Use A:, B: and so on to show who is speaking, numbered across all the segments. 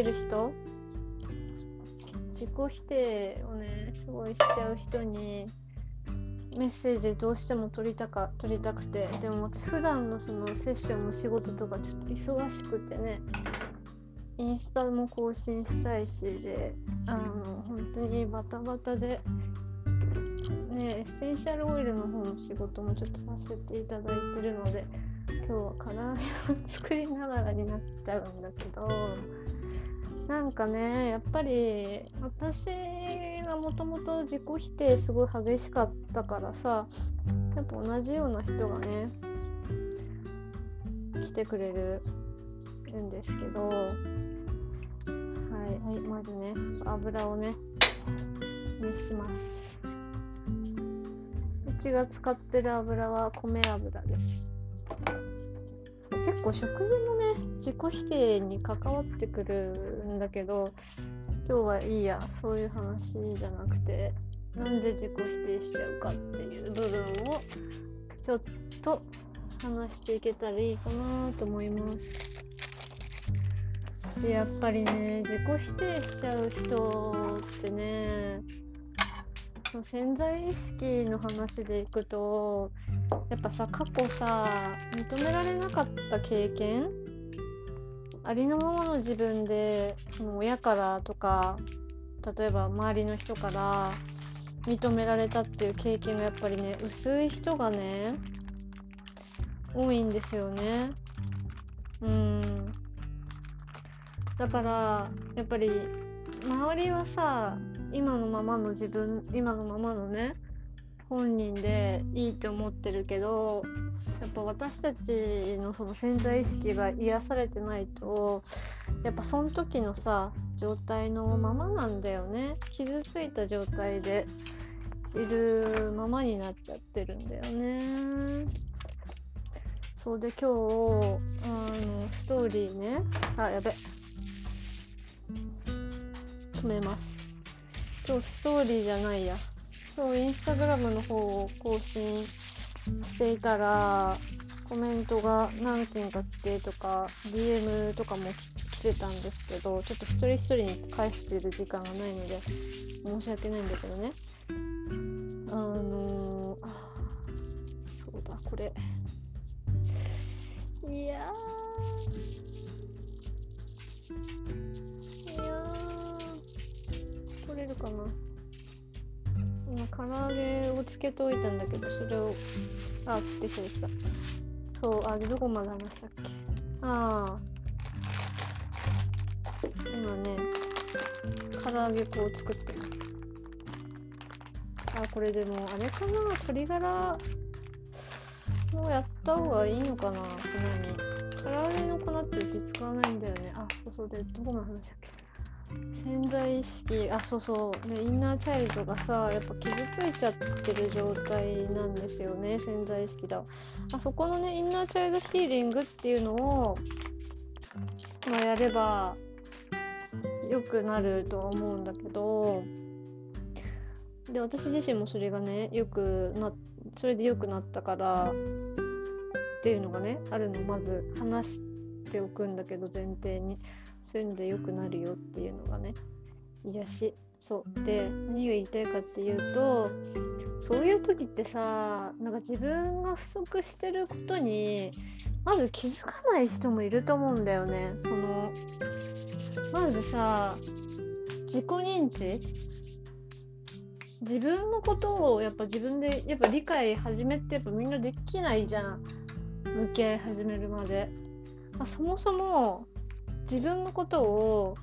A: ってる人？自己否定をねすごいしちゃう人にメッセージどうしても取りたか取りたくて。でも私普段のそのセッションの仕事とかちょっと忙しくてねインスタも更新したいしであの本当にバタバタでねエッセンシャルオイルの方の仕事もちょっとさせていただいてるので今日は唐揚げを作りながらになっちゃうんだけどなんかねやっぱり私がもともと自己否定すごい激しかったからさやっぱ同じような人がね来てくれるんですけどはい、はい、まずね油をね熱します。うちが使ってる油は米油です。結構食事もね自己否定に関わってくるんだけど今日はいいやそういう話じゃなくてなんで自己否定しちゃうかっていう部分をちょっと話していけたらいいかなと思います。でやっぱりね自己否定しちゃう人ってねの潜在意識の話でいくとやっぱさ過去さ認められなかった経験ありのままの自分でその親からとか例えば周りの人から認められたっていう経験がやっぱりね薄い人がね多いんですよね。うん。だからやっぱり周りはさ今のままの自分今のままのね本人でいいって思ってるけどやっぱ私たちのその潜在意識が癒されてないとやっぱその時のさ状態のままなんだよね。傷ついた状態でいるままになっちゃってるんだよね。そうで今日あのストーリーね。あやべ。止めます今日ストーリーじゃないや。今日インスタグラムの方を更新していたらコメントが何件か来てとか DM とかも来てたんですけどちょっと一人一人に返してる時間がないので申し訳ないんだけどね。あのー、そうだこれ。けておいたんだけどそれをあできたできた。そうあでどこまで話したっけ？ああ。今ね唐揚げ粉を作ってますあこれでもあれかな？鶏ガラもうやった方がいいのかな？粉に唐揚げの粉ってうち使わないんだよね。あそうそう。でどこまで話したっけ？潜在意識あそうそう。ねインナーチャイルドがさやっぱ傷ついちゃってる状態なんですよね潜在意識だ。あそこのねインナーチャイルドヒーリングっていうのを、まあ、やれば良くなるとは思うんだけどで私自身もそれがねよくなそれで良くなったからっていうのがねあるのをまず話しておくんだけど前提に。そういうので良くなるよっていうのがね癒し。そう。で何が言いたいかっていうとそういう時ってさなんか自分が不足してることにまず気づかない人もいると思うんだよね。そのまずさ自己認知？自分のことをやっぱ自分でやっぱ理解始めてやっぱみんなできないじゃん。向き合い始めるまで、まあ、そもそも自分のことを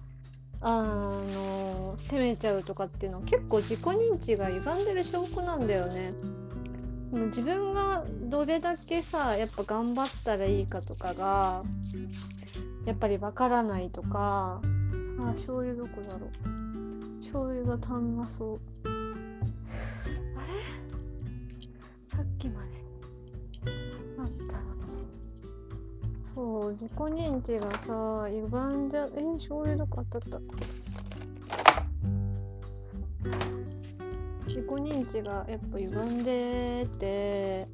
A: あの責めちゃうとかっていうのは結構自己認知が歪んでる証拠なんだよね。自分がどれだけさやっぱ頑張ったらいいかとかがやっぱりわからないとかあ醤油どこだろう醤油が足んなそうそう自己認知がさ歪んじゃえ醤油どこあったった。自己認知がやっぱ歪んでて。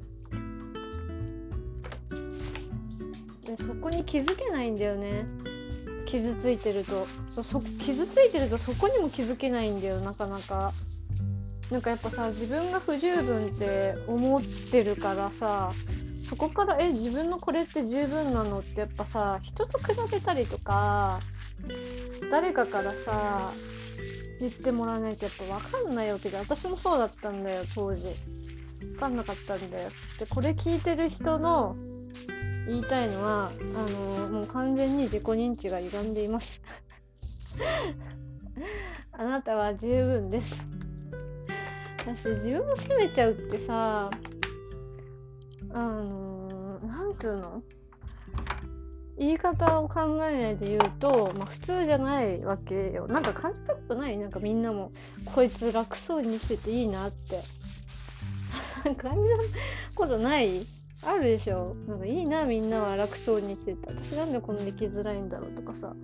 A: でそこに気づけないんだよね。傷ついてると。そ傷ついてるとそこにも気づけないんだよなかなか。なんかやっぱさ自分が不十分って思ってるからさ。そこからえ自分のこれって十分なのってやっぱさ人と比べたりとか誰かからさ言ってもらわないとやっぱ分かんないわけで私もそうだったんだよ当時。分かんなかったんだよ。でこれ聞いてる人の言いたいのはあのもう完全に自己認知が歪んでいます。あなたは十分です。私自分を責めちゃうってさあのなんていうの？言い方を考えないで言うと、まあ、普通じゃないわけよ。なんか感じたことない？なんかみんなも。こいつ楽そうにしてていいなって。感じたことない？あるでしょ？なんかいいなみんなは楽そうにしてて。私なんでこんなに生きづらいんだろうとかさ。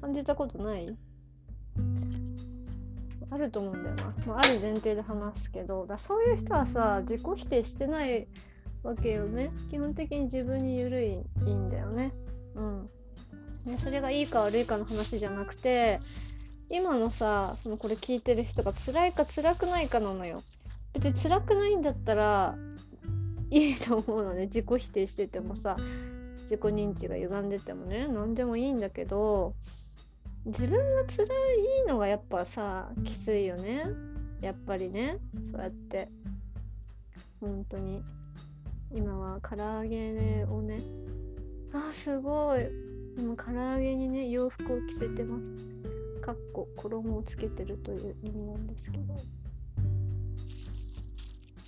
A: 感じたことない？あると思うんだよな、まあ、ある前提で話すけど。だそういう人はさ自己否定してないわけよね。基本的に自分に緩いいいんだよね。うん。でそれがいいか悪いかの話じゃなくて今のさそのこれ聞いてる人が辛いか辛くないかなのよ。別に辛くないんだったらいいと思うのね。自己否定しててもさ自己認知が歪んでてもね。何でもいいんだけど自分が辛いのがやっぱさきついよね。やっぱりね。そうやって。本当に。今は唐揚げをねあすごい。今唐揚げにね洋服を着せてます。かっこ衣をつけてるという意味なんですけど。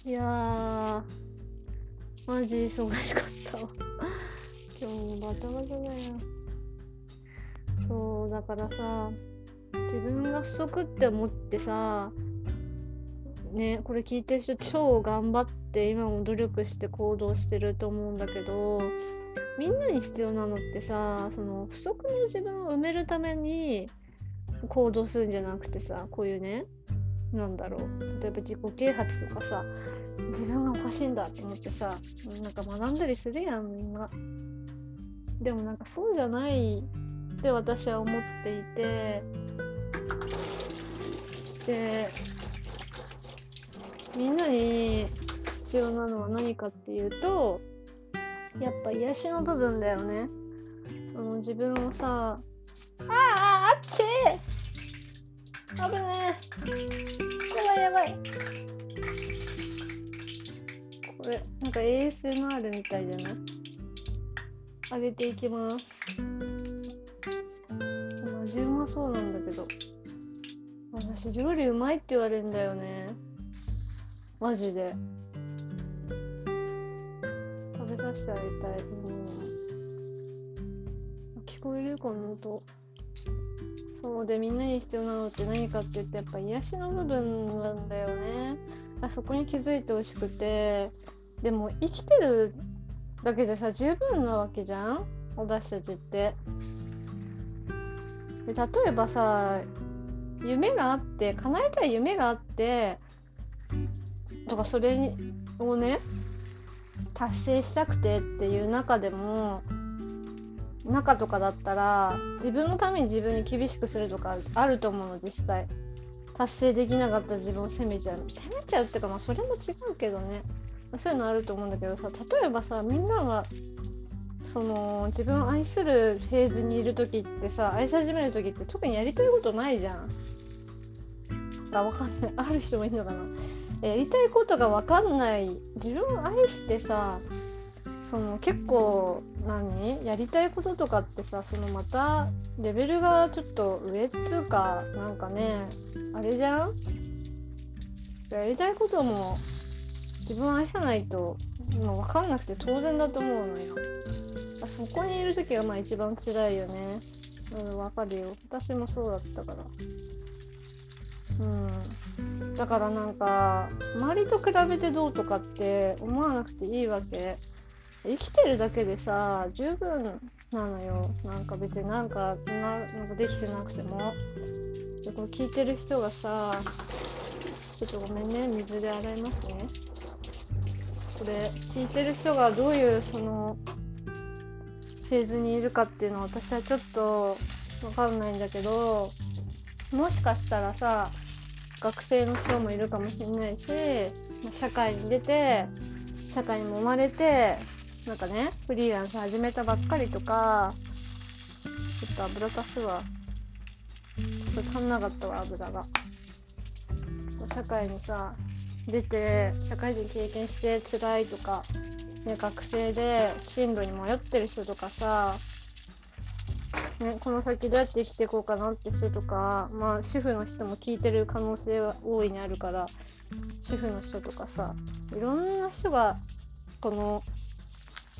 A: いやーマジ忙しかったわ。今日もバタバタだよ。そうだからさ自分が不足って思ってさねこれ聞いてる人超頑張って今も努力して行動してると思うんだけどみんなに必要なのってさその不足の自分を埋めるために行動するんじゃなくてさこういうねなんだろう例えば自己啓発とかさ自分がおかしいんだって思ってさなんか学んだりするやんみんな。でもなんかそうじゃないって私は思っていてでみんなに必要なのは何かっていうとやっぱ癒しの部分だよね。その自分をさあああっち！危ねえ。やばいやばい。これなんか ASMR みたいじゃない？上げていきます。味うまそうなんだけど。私料理うまいって言われるんだよね。マジで。食べさせてあげたい、う、聞こえるこの音そうでみんなに必要なのって何かって言ってやっぱ癒しの部分なんだよね。あそこに気づいてほしくて。でも生きてるだけでさ十分なわけじゃん？私たちって。で例えばさ夢があって叶えたい夢があってとかそれをね達成したくてっていう中でも中とかだったら自分のために自分に厳しくするとかあると思うの実際。達成できなかった自分を責めちゃう。責めちゃうっていうかまあそれも違うけどね。そういうのあると思うんだけどさ例えばさみんながその自分を愛するフェーズにいる時ってさ愛し始める時って特にやりたいことないじゃん。あわかんない。ある人もいるのかな。やりたいことがわかんない。自分を愛してさその結構何？やりたいこととかってさそのまたレベルがちょっと上っつうかなんかねあれじゃん？やりたいことも自分を愛さないともう分かんなくて当然だと思うのよ。そこにいる時がまあ一番辛いよね。うん分かるよ。私もそうだったから。うん。だからなんか周りと比べてどうとかって思わなくていいわけ。生きてるだけでさ十分なのよ。なんか別になんかなんかできてなくても。でこれ聞いてる人がさちょっとごめんね。水で洗いますね。これ聞いてる人がどういうそのフェーズにいるかっていうのは私はちょっとわかんないんだけどもしかしたらさ学生の人もいるかもしれないし社会に出て社会にも生まれてなんかねフリーランス始めたばっかりとかちょっと油足すわ。ちょっと足んなかったわ油が。社会にさ出て社会人経験して辛いとか、ね、学生で進路に迷ってる人とかさね、この先どうやって生きていこうかなって人とか、まあ、主婦の人も聞いてる可能性は大いにあるから主婦の人とかさいろんな人がこの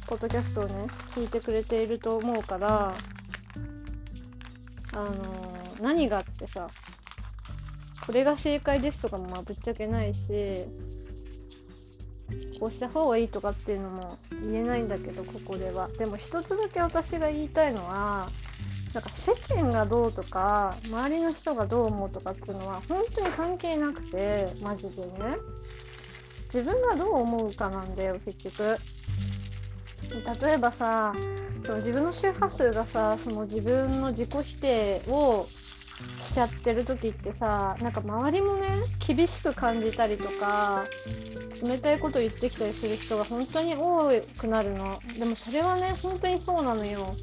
A: ポッドキャストをね聞いてくれていると思うからあのー、何があってさこれが正解ですとかもまあぶっちゃけないしこうした方がいいとかっていうのも言えないんだけどここでは。でも一つだけ私が言いたいのはなんか世間がどうとか周りの人がどう思うとかっていうのは本当に関係なくてマジでね。自分がどう思うかなんだよ結局。例えばさ自分の周波数がさその自分の自己否定をしちゃってる時ってさなんか周りもね厳しく感じたりとか冷たいこと言ってきたりする人が本当に多くなるの。でもそれはね本当にそうなのよ。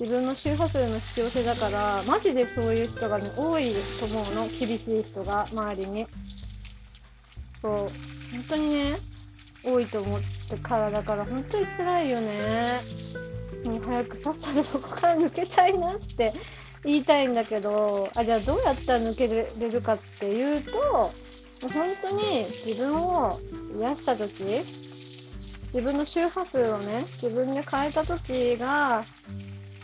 A: 自分の周波数の引き寄せだからマジでそういう人が、ね、多いと思うの厳しい人が周りに。そう。本当にね多いと思ってからだから本当に辛いよね。もう早くさっさとそこから抜けたいなって言いたいんだけどあじゃあどうやったら抜けれるかっていうと本当に自分を癒した時自分の周波数をね自分で変えた時が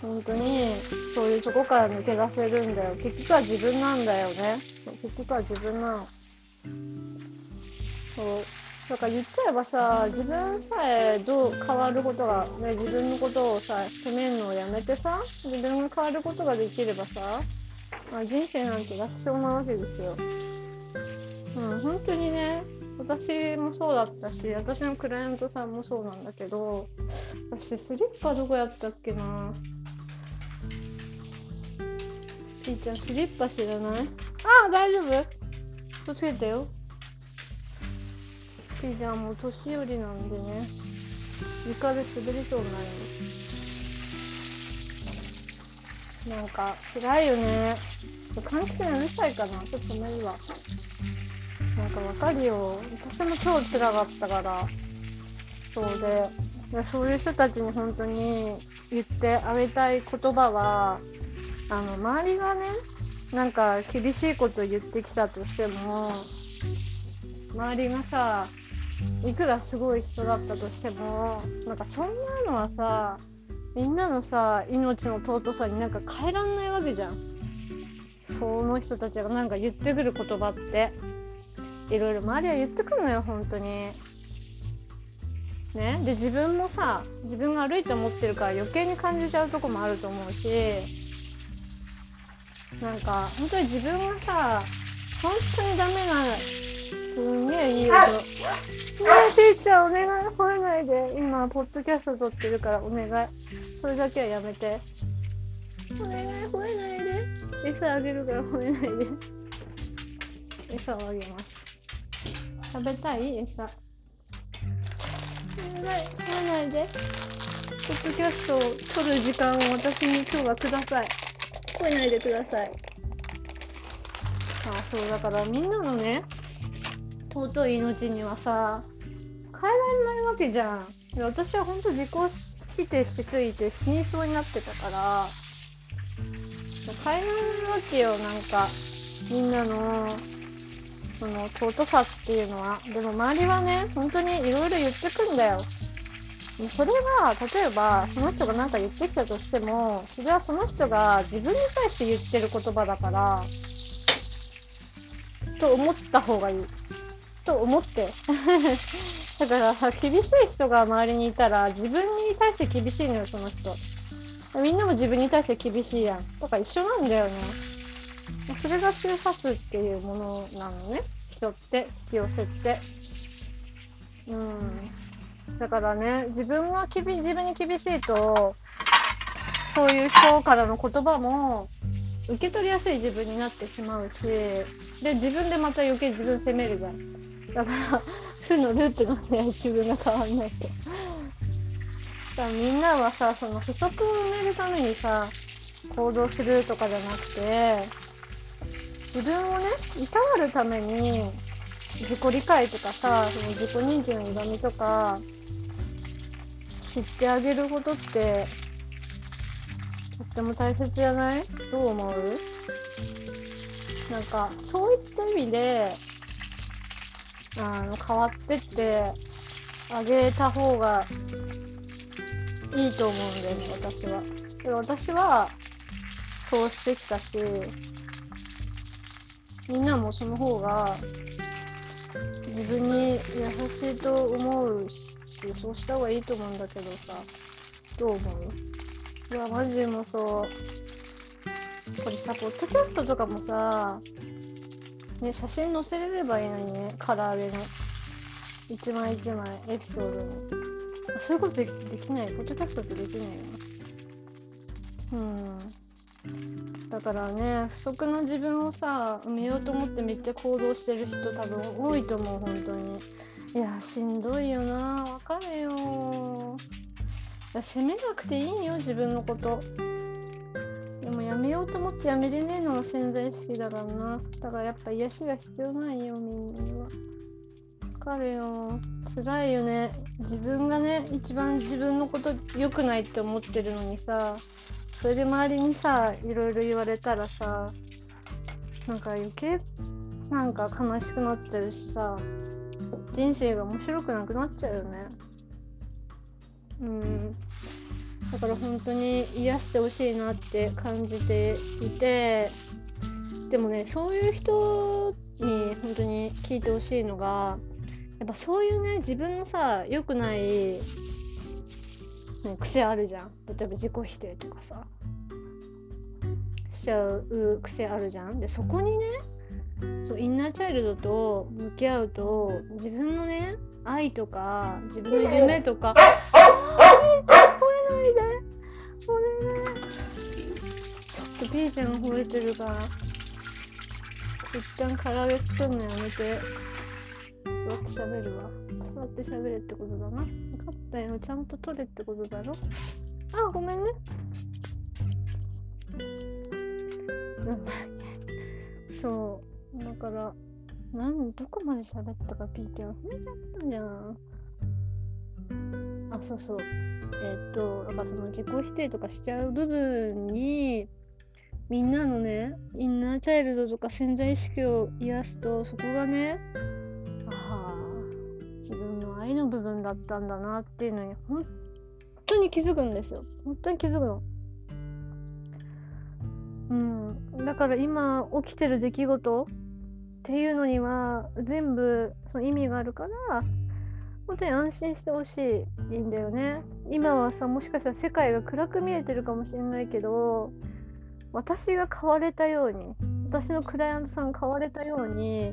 A: 本当にそういうとこから抜け出せるんだよ。結局は自分なんだよね。結局は自分なのそう。だから言っちゃえばさ自分さえどう変わることが、ね、自分のことをさ責めるのをやめてさ自分が変わることができればさ、まあ、人生なんて楽勝なわけですよ。うん本当にね私もそうだったし私のクライアントさんもそうなんだけど私スリッパどこやったっけな。ちーちゃん、スリッパ知らない？ああ、大丈夫気をつけてよ。ちーちゃんもう年寄りなんでね、床で滑りそうになるの。なんか、辛いよね。換気扇うるさいかなちょっと無理わ。なんかわかるよ。私も超辛かったから。そうで、そういう人たちに本当に言ってあげたい言葉は、あの周りがねなんか厳しいこと言ってきたとしても周りがさいくらすごい人だったとしてもなんかそんなのはさみんなのさ命の尊さになんか変えらんないわけじゃん。その人たちがなんか言ってくる言葉って。いろいろ周りは言ってくるのよ本当に。ね？で自分もさ自分が悪いと思ってるから余計に感じちゃうとこもあると思うし。なんか、本当に自分がさ、本当にダメな、すんげえいい音。ねえ、てーちゃん、お願い、吠えないで。今、ポッドキャスト撮ってるから、お願い。それだけはやめて。お願い、吠えないで。餌あげるから吠えないで。餌をあげます。食べたい？餌。お願い、吠えないで。ポッドキャストを撮る時間を私に今日はください。超えないでください。あ、そう、だからみんなのね、尊い命にはさ、変えられないわけじゃん。で私は本当自己否定しすぎて死にそうになってたから、変えられないわけよ、なんか。みんなの、その、尊さっていうのは。でも周りはね、本当にいろいろ言ってくんだよ。それは、例えば、その人が何か言ってきたとしても、それはその人が自分に対して言ってる言葉だから、と思った方がいい。と思って。だからさ、厳しい人が周りにいたら、自分に対して厳しいのよ、その人。みんなも自分に対して厳しいやん。とか一緒なんだよね。それが周波数っていうものなのね。人って、引き寄せって。うん。だからね、自分がきび、自分に厳しいと、そういう人からの言葉も、受け取りやすい自分になってしまうし、で、自分でまた余計自分責めるじゃん。だから、負のループなんだよ、自分が変わんないと。さみんなはさ、その不足を埋めるためにさ、行動するとかじゃなくて、自分をね、いたわるために、自己理解とかさ、その自己認知の歪みとか、知ってあげることって、とっても大切じゃない？どう思う？なんか、そういった意味で、あの、変わってってあげた方がいいと思うんだよね、私は。で私は、そうしてきたし、みんなもその方が、自分に優しいと思うし、そうした方がいいと思うんだけどさ、どう思う？いや、マジでもそう。これさ、ポッドキャストとかもさ、ね、写真載せれればいいのにね、唐揚げの。一枚一枚、エピソードに。そういうことできない。ポッドキャストってできないよ。うん。だからね、不足な自分をさ、埋めようと思ってめっちゃ行動してる人多分多いと思う、本当に。いや、しんどいよな。わかるよ。いや責めなくていいよ自分のこと。でもやめようと思ってやめれねえのが潜在意識だからな。だからやっぱ癒しが必要ないよみんなには。わかるよ。辛いよね。自分がね一番自分のこと良くないって思ってるのにさそれで周りにさいろいろ言われたらさなんか余計なんか悲しくなってるしさ。人生が面白くなくなっちゃうよね。うん。だから本当に癒してほしいなって感じていてでもねそういう人に本当に聞いてほしいのがやっぱそういうね自分のさ良くない、ね、癖あるじゃん。例えば自己否定とかさしちゃう癖あるじゃん。でそこにねそうインナーチャイルドと向き合うと自分のね愛とか自分の夢とかうん、聞こえないで。これ。ちょっとピーちゃんが吠えてるから。一旦唐揚げ作るのやめて。座って喋るわ。座って喋れってことだな。分かったよ。ちゃんと取れってことだろ。あ、ごめんね。な んそう。だから、なんどこまで喋ったかピーちゃん踏めちゃったじゃん。あ、そうそう。えっと、なんかその自己否定とかしちゃう部分に、みんなのね、インナーチャイルドとか潜在意識を癒すと、そこがね、ああ、自分の愛の部分だったんだなっていうのに、本当に気づくんですよ。本当に気づくの。うん。だから今起きてる出来事っていうのには、全部その意味があるから、本当に安心してほしいんだよね。今はさ、もしかしたら世界が暗く見えてるかもしれないけど、私が変われたように、私のクライアントさんが変われたように、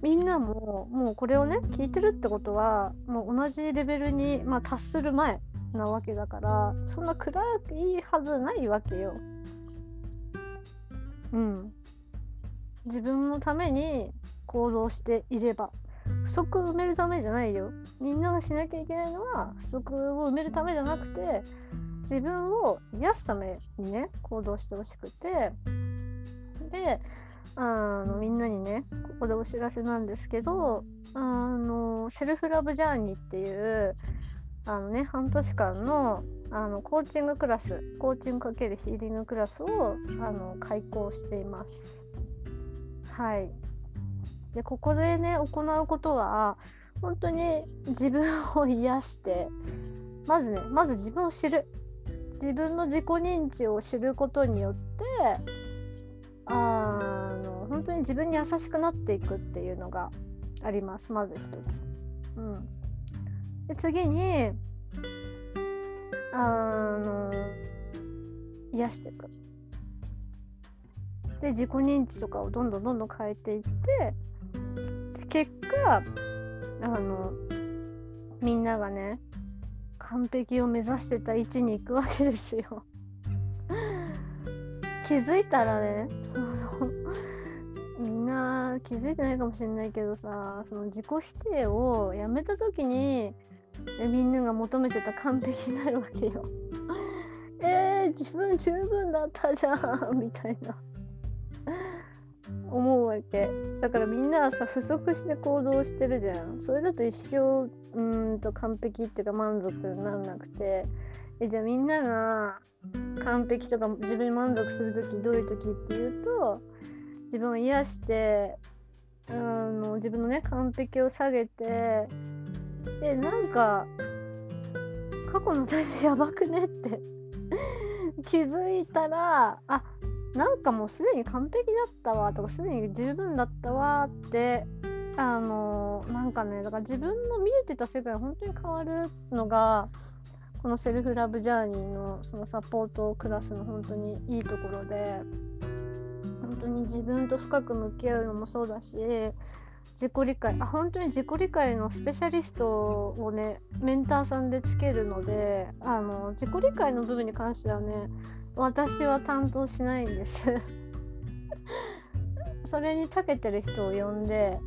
A: みんなももうこれをね、聞いてるってことは、もう同じレベルに、まあ、達する前なわけだから、そんな暗いはずないわけよ。うん。自分のために行動していれば不足を埋めるためじゃないよ。みんながしなきゃいけないのは不足を埋めるためじゃなくて自分を癒すためにね行動してほしくてであのみんなにねここでお知らせなんですけどあのセルフラブジャーニーっていうあのね半年間のあのコーチングクラスコーチングかけるヒーリングクラスをあの開講していますはいでここでね行うことは本当に自分を癒してまずねまず自分を知る自分の自己認知を知ることによってあの本当に自分に優しくなっていくっていうのがありますまず一つ。うん、で次にあの癒していく。で自己認知とかをどんどんどんどん変えていって結果あのみんながね完璧を目指してた位置に行くわけですよ。気づいたらねそのみんな気づいてないかもしれないけどさその自己否定をやめた時にみんなが求めてた完璧になるわけよ。えー、自分十分だったじゃんみたいな。思うわけ。だからみんなはさ不足して行動してるじゃん。それだと一生うんと完璧っていうか満足になんなくて。えじゃあみんなが完璧とか自分に満足する時どういう時っていうと自分を癒してあの自分のね完璧を下げてでなんか過去の私やばくねって。気づいたらあなんかもうすでに完璧だったわとかすでに十分だったわってあのなんかねだから自分の見えてた世界が本当に変わるのがこのセルフラブジャーニーのそのサポートクラスの本当にいいところで本当に自分と深く向き合うのもそうだし自己理解あ本当に自己理解のスペシャリストをねメンターさんでつけるのであの自己理解の部分に関してはね私は担当しないんです それに長けてる人を呼んで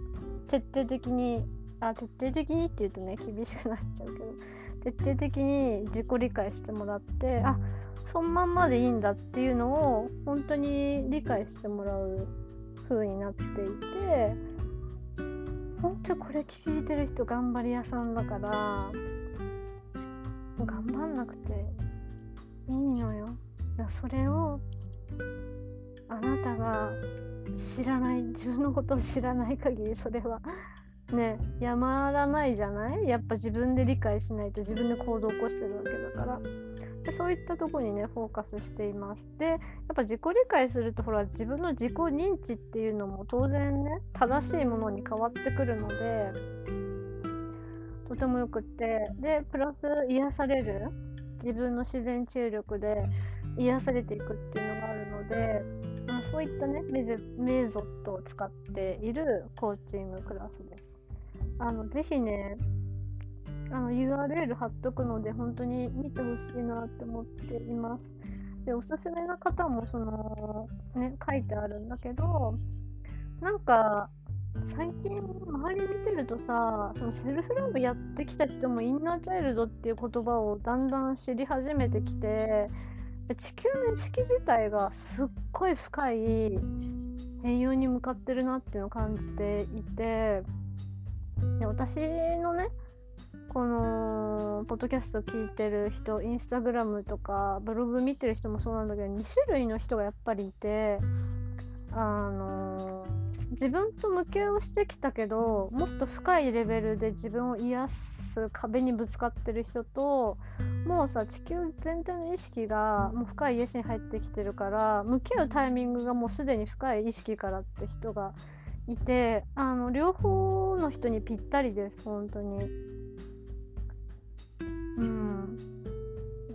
A: 徹底的にあ徹底的にって言うとね厳しくなっちゃうけど徹底的に自己理解してもらってあそのまんまでいいんだっていうのを本当に理解してもらう風になっていて本当これ聞いてる人頑張り屋さんだから頑張んなくていいのよ。それをあなたが知らない自分のことを知らない限りそれはねやまらないじゃない？やっぱ自分で理解しないと自分で行動を起こしてるわけだから。でそういったとこにねフォーカスしています。でやっぱ自己理解するとほら自分の自己認知っていうのも当然ね正しいものに変わってくるのでとてもよくって。でプラス癒される。自分の自然治癒力で癒されていくっていうのがあるので、まあ、そういったねメメゾットを使っているコーチングクラスです。あのぜひねあの URL 貼っとくので本当に見てほしいなって思っています。でおすすめな方もそのね書いてあるんだけどなんか最近周り見てるとさそのセルフラブやってきた人もインナーチャイルドっていう言葉をだんだん知り始めてきて地球の意識自体がすっごい深い変容に向かってるなっていうのを感じていてで私のねこのポッドキャスト聞いてる人インスタグラムとかブログ見てる人もそうなんだけど2種類の人がやっぱりいてあの自分と向き合いをしてきたけどもっと深いレベルで自分を癒す壁にぶつかってる人ともうさ地球全体の意識がもう深い癒しに入ってきてるから向き合うタイミングがもうすでに深い意識からって人がいてあの両方の人にぴったりです本当に。うん。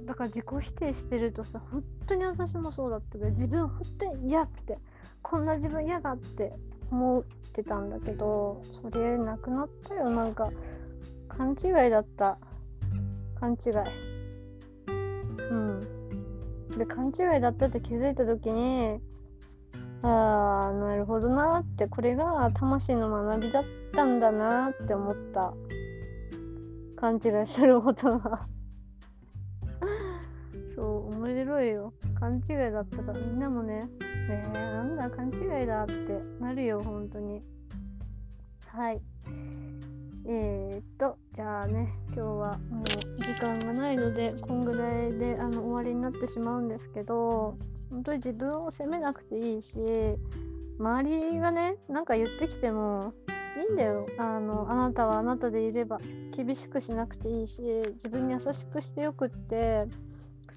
A: だから自己否定してるとさ本当に私もそうだったけど自分本当に嫌ってこんな自分嫌だって思ってたんだけどそれなくなったよ。なんか勘違いだった。勘違い。うん。で勘違いだったって気づいた時にああなるほどなってこれが魂の学びだったんだなって思った。勘違いすることが。そう面白いよ。勘違いだったから。みんなもねえー、なんだ勘違いだってなるよ本当に。はい。えー、っと、じゃあね、今日はもう時間がないので、こんぐらいであの終わりになってしまうんですけど、本当に自分を責めなくていいし、周りがね、なんか言ってきてもいいんだよ。あの、あなたはあなたでいれば、厳しくしなくていいし、自分に優しくしてよくって、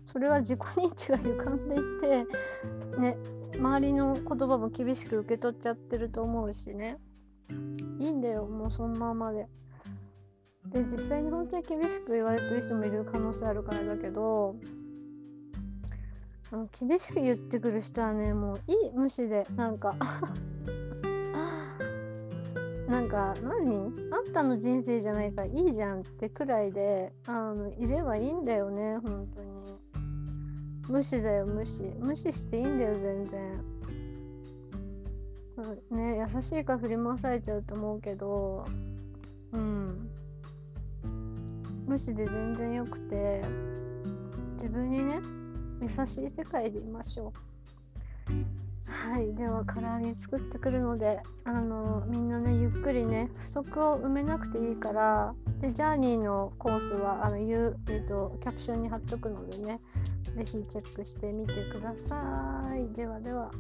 A: それは自己認知が歪んでいて、ね、周りの言葉も厳しく受け取っちゃってると思うしねいいんだよもうそのままで。で実際に本当に厳しく言われてる人もいる可能性あるからだけどあの厳しく言ってくる人はねもういい無視でなんか なんか何？あんたの人生じゃないからいいじゃんってくらいであのいればいいんだよね本当に。無視だよ無視。無視していいんだよ全然。ね優しいか振り回されちゃうと思うけどうん。無視で全然よくて自分にね優しい世界でいましょう。はいでは唐揚げ作ってくるのであのみんなねゆっくりね不足を埋めなくていいからでジャーニーのコースはあの言う、えーと、キャプションに貼っとくのでね是非チェックしてみてください。ではでは。